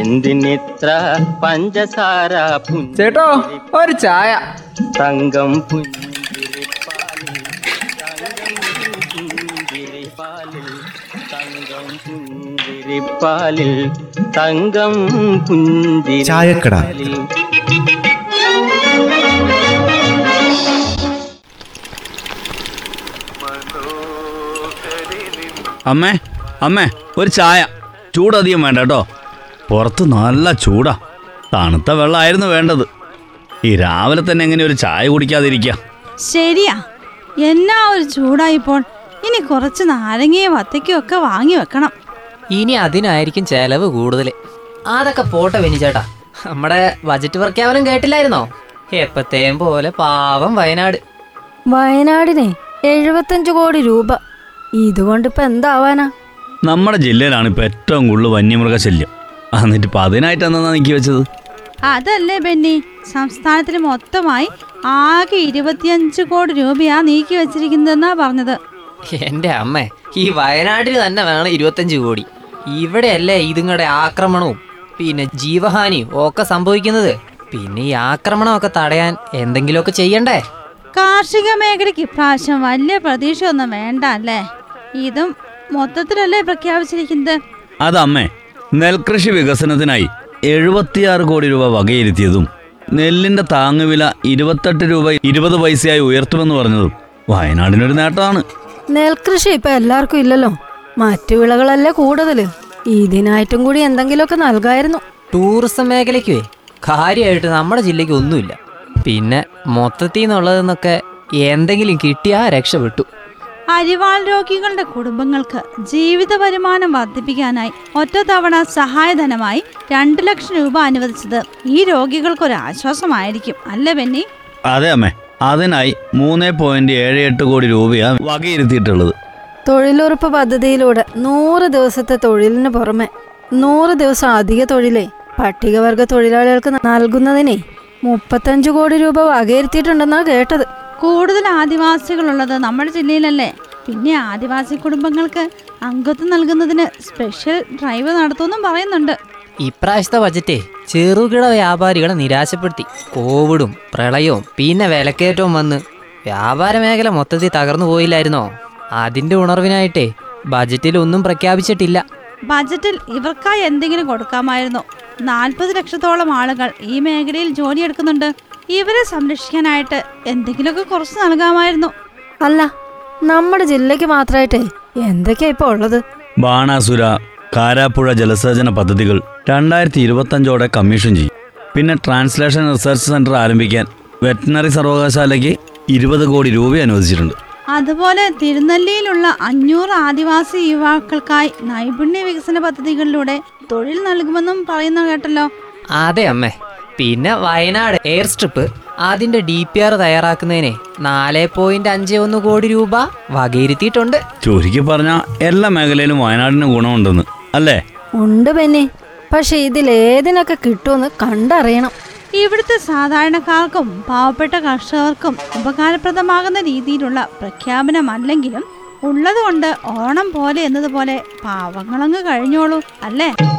എന്തിനിത്ര പഞ്ചസാര ചേട്ടോ ഒരു ചായ. തങ്കം പുഞ്ചിരിപ്പാലിൽ തങ്കം പുഞ്ചിരിപ്പാലിൽ തങ്കം പുഞ്ചിരി തങ്കം ചായക്കട. പുഞ്ചിരിപ്പാലിൽ അമ്മേ അമ്മേ ഒരു ചായ. ചൂടധികം വേണ്ട കേട്ടോ. പുറത്ത് നല്ല ചൂടാ. തണുത്ത വെള്ളമായിരുന്നു വേണ്ടത്. ഈ രാവിലെ തന്നെ എങ്ങനെ ഒരു ചായ കുടിക്കാതിരിക്കുക ശരിയാ. എന്നാ ഒരു ചൂടായിപ്പോൾ ഇനി കുറച്ച് നാരങ്ങയും വത്തയ്ക്കും ഒക്കെ വാങ്ങി വെക്കണം. ഇനി അതിനായിരിക്കും ചെലവ് കൂടുതൽ അതൊക്കെ പോട്ടെ വിനിച്ചേട്ടാ നമ്മുടെ ബജറ്റ് പ്രഖ്യാപനം കേട്ടില്ലായിരുന്നോ? എപ്പത്തേം പോലെ പാവം വയനാട്. വയനാടിനെ എഴുപത്തഞ്ച് കോടി രൂപ. ഇതുകൊണ്ടിപ്പോ എന്താവാനാ? നമ്മുടെ ജില്ലയിലാണ് ഇപ്പൊ ഏറ്റവും കൂടുതൽ വന്യമൃഗശല്യം. എന്നിട്ട് ഇപ്പം അതിനായിട്ട് എന്നാ നീക്കി വെച്ചത്? അതല്ലേ ബെന്നി സംസ്ഥാനത്തിന് മൊത്തമായി ആകെ ഇരുപത്തിയഞ്ച് കോടി രൂപയാ നീക്കി വെച്ചിരിക്കുന്നതെന്നാ പറഞ്ഞത്. എന്റെ അമ്മേ ഈ വയനാട്ടിൽ തന്നെ വേണം ഇരുപത്തഞ്ച് കോടി. ഇവിടെയല്ലേ ഇതുങ്ങളുടെ ആക്രമണവും പിന്നെ ജീവഹാനിയും ഒക്കെ സംഭവിക്കുന്നത്. പിന്നെ ഈ ആക്രമണമൊക്കെ തടയാൻ എന്തെങ്കിലുമൊക്കെ ചെയ്യണ്ടേ? കാർഷിക മേഖലയ്ക്ക് ഇപ്രാവശ്യം വലിയ പ്രതീക്ഷയൊന്നും വേണ്ട അല്ലേ? ഇതും മൊത്തത്തിലല്ലേ പ്രഖ്യാപിച്ചിരിക്കുന്നത്? അതമ്മേ നെൽകൃഷി വികസനത്തിനായി എഴുപത്തിയാറ് കോടി രൂപ വകയിരുത്തിയതും നെല്ലിന്റെ താങ്ങുവില ഇരുപത്തെട്ട് രൂപ ഇരുപത് പൈസയായി ഉയർത്തുമെന്ന് പറഞ്ഞതും വയനാടിനൊരു നേട്ടമാണ്. നെൽകൃഷി ഇപ്പൊ എല്ലാവർക്കും ഇല്ലല്ലോ. മറ്റു വിളകളല്ലേ കൂടുതൽ. ഇതിനായിട്ടും കൂടി എന്തെങ്കിലുമൊക്കെ നൽകായിരുന്നു. ടൂറിസം മേഖലയ്ക്ക് കാര്യമായിട്ട് നമ്മുടെ ജില്ലയ്ക്ക് ഒന്നുമില്ല. പിന്നെ മൊത്തത്തിൽ നിന്നുള്ളതെന്നൊക്കെ എന്തെങ്കിലും കിട്ടിയാ രക്ഷപ്പെട്ടു. അരിവാൾ രോഗികളുടെ കുടുംബങ്ങൾക്ക് ജീവിത വരുമാനം വർദ്ധിപ്പിക്കാനായി ഒറ്റത്തവണ സഹായധനമായി രണ്ട് ലക്ഷം രൂപ അനുവദിച്ചത് ഈ രോഗികൾക്ക് ഒരു ആശ്വാസമായിരിക്കും. അല്ല ബെന്നി? അതെ അമ്മേ. അതിനായി മൂന്ന് പോയിന്റ് ഏഴ് എട്ട് കോടി രൂപയാണ് വകയിരുത്തിയിട്ടുള്ളത്. തൊഴിലുറപ്പ് പദ്ധതിയിലൂടെ നൂറ് ദിവസത്തെ തൊഴിലിന് പുറമെ നൂറ് ദിവസം അധിക തൊഴിലേ പട്ടികവർഗ തൊഴിലാളികൾക്ക് നൽകുന്നതിനെ മുപ്പത്തഞ്ച് കോടി രൂപ വകയിരുത്തിയിട്ടുണ്ടെന്നാണ് കേട്ടത്. കൂടുതൽ ആദിവാസികളുള്ളത് നമ്മുടെ ജില്ലയിലല്ലേ? പിന്നെ ആദിവാസി കുടുംബങ്ങൾക്ക് അംഗത്വം നൽകുന്നതിന് സ്പെഷ്യൽ ഡ്രൈവ് നടത്തുമെന്നും പറയുന്നുണ്ട്. ഇപ്രാവശ്യത്തെ ബജറ്റേ ചെറുകിട വ്യാപാരികളെ നിരാശപ്പെടുത്തി. കോവിഡും പ്രളയവും പിന്നെ വിലക്കയറ്റവും വന്ന് വ്യാപാര മേഖല മൊത്തത്തിൽ തകർന്നു പോയില്ലായിരുന്നോ? അതിന്റെ ഉണർവിനായിട്ടേ ബജറ്റിൽ ഒന്നും പ്രഖ്യാപിച്ചിട്ടില്ല. ബജറ്റിൽ ഇവർക്കായി എന്തെങ്കിലും കൊടുക്കാമായിരുന്നു. നാൽപ്പത് ലക്ഷത്തോളം ആളുകൾ ഈ മേഖലയിൽ ജോലിയെടുക്കുന്നുണ്ട്. ഇവരെ സംരക്ഷിക്കാനായിട്ട് എന്തെങ്കിലുമൊക്കെ കുറച്ച് നൽകാമായിരുന്നു. അല്ല നമ്മുടെ ജില്ലയ്ക്ക് മാത്രമായിട്ടേ എന്തൊക്കെയാ ഇപ്പൊ ഉള്ളത്? ബാണാസുര കാരാപ്പുഴ ജലസേചന പദ്ധതികൾ രണ്ടായിരത്തി ഇരുപത്തഞ്ചോടെ കമ്മീഷൻ ചെയ്യും. പിന്നെ ട്രാൻസ്ലേഷൻ റിസർച്ച് സെന്റർ ആരംഭിക്കാൻ വെറ്റിനറി സർവകലാശാലയ്ക്ക് ഇരുപത് കോടി രൂപ അനുവദിച്ചിട്ടുണ്ട്. അതുപോലെ തിരുനെല്ലിയിലുള്ള അഞ്ഞൂറ് ആദിവാസി യുവാക്കൾക്കായി നൈപുണ്യ വികസന പദ്ധതികളിലൂടെ തൊഴിൽ നൽകുമെന്നും പറയുന്ന കേട്ടല്ലോ. അതെ അമ്മേ. പിന്നെ വയനാട്. എയർ സ്ട്രിപ്പ് അതിന്റെ ഡി പി ആർ തയ്യാറാക്കുന്നതിനെ നാല് പോയിന്റ് അഞ്ച് ഒന്ന് കോടി രൂപ വകയിരുത്തിയിട്ടുണ്ട്. ചുരുക്കി പറഞ്ഞ എല്ലാ മേഖലയിലും വയനാടിന് ഗുണമുണ്ടെന്ന് അല്ലേ? ഉണ്ട് പെന്നെ പക്ഷെ ഇതിലേതിനൊക്കെ കിട്ടുമെന്ന് കണ്ടറിയണം. ഇവിടുത്തെ സാധാരണക്കാർക്കും പാവപ്പെട്ട കർഷകർക്കും ഉപകാരപ്രദമാകുന്ന രീതിയിലുള്ള പ്രഖ്യാപനമല്ലെങ്കിലും ഉള്ളതുകൊണ്ട് ഓണം പോലെ എന്നതുപോലെ പാവങ്ങളങ്ങ് കഴിഞ്ഞോളൂ അല്ലേ?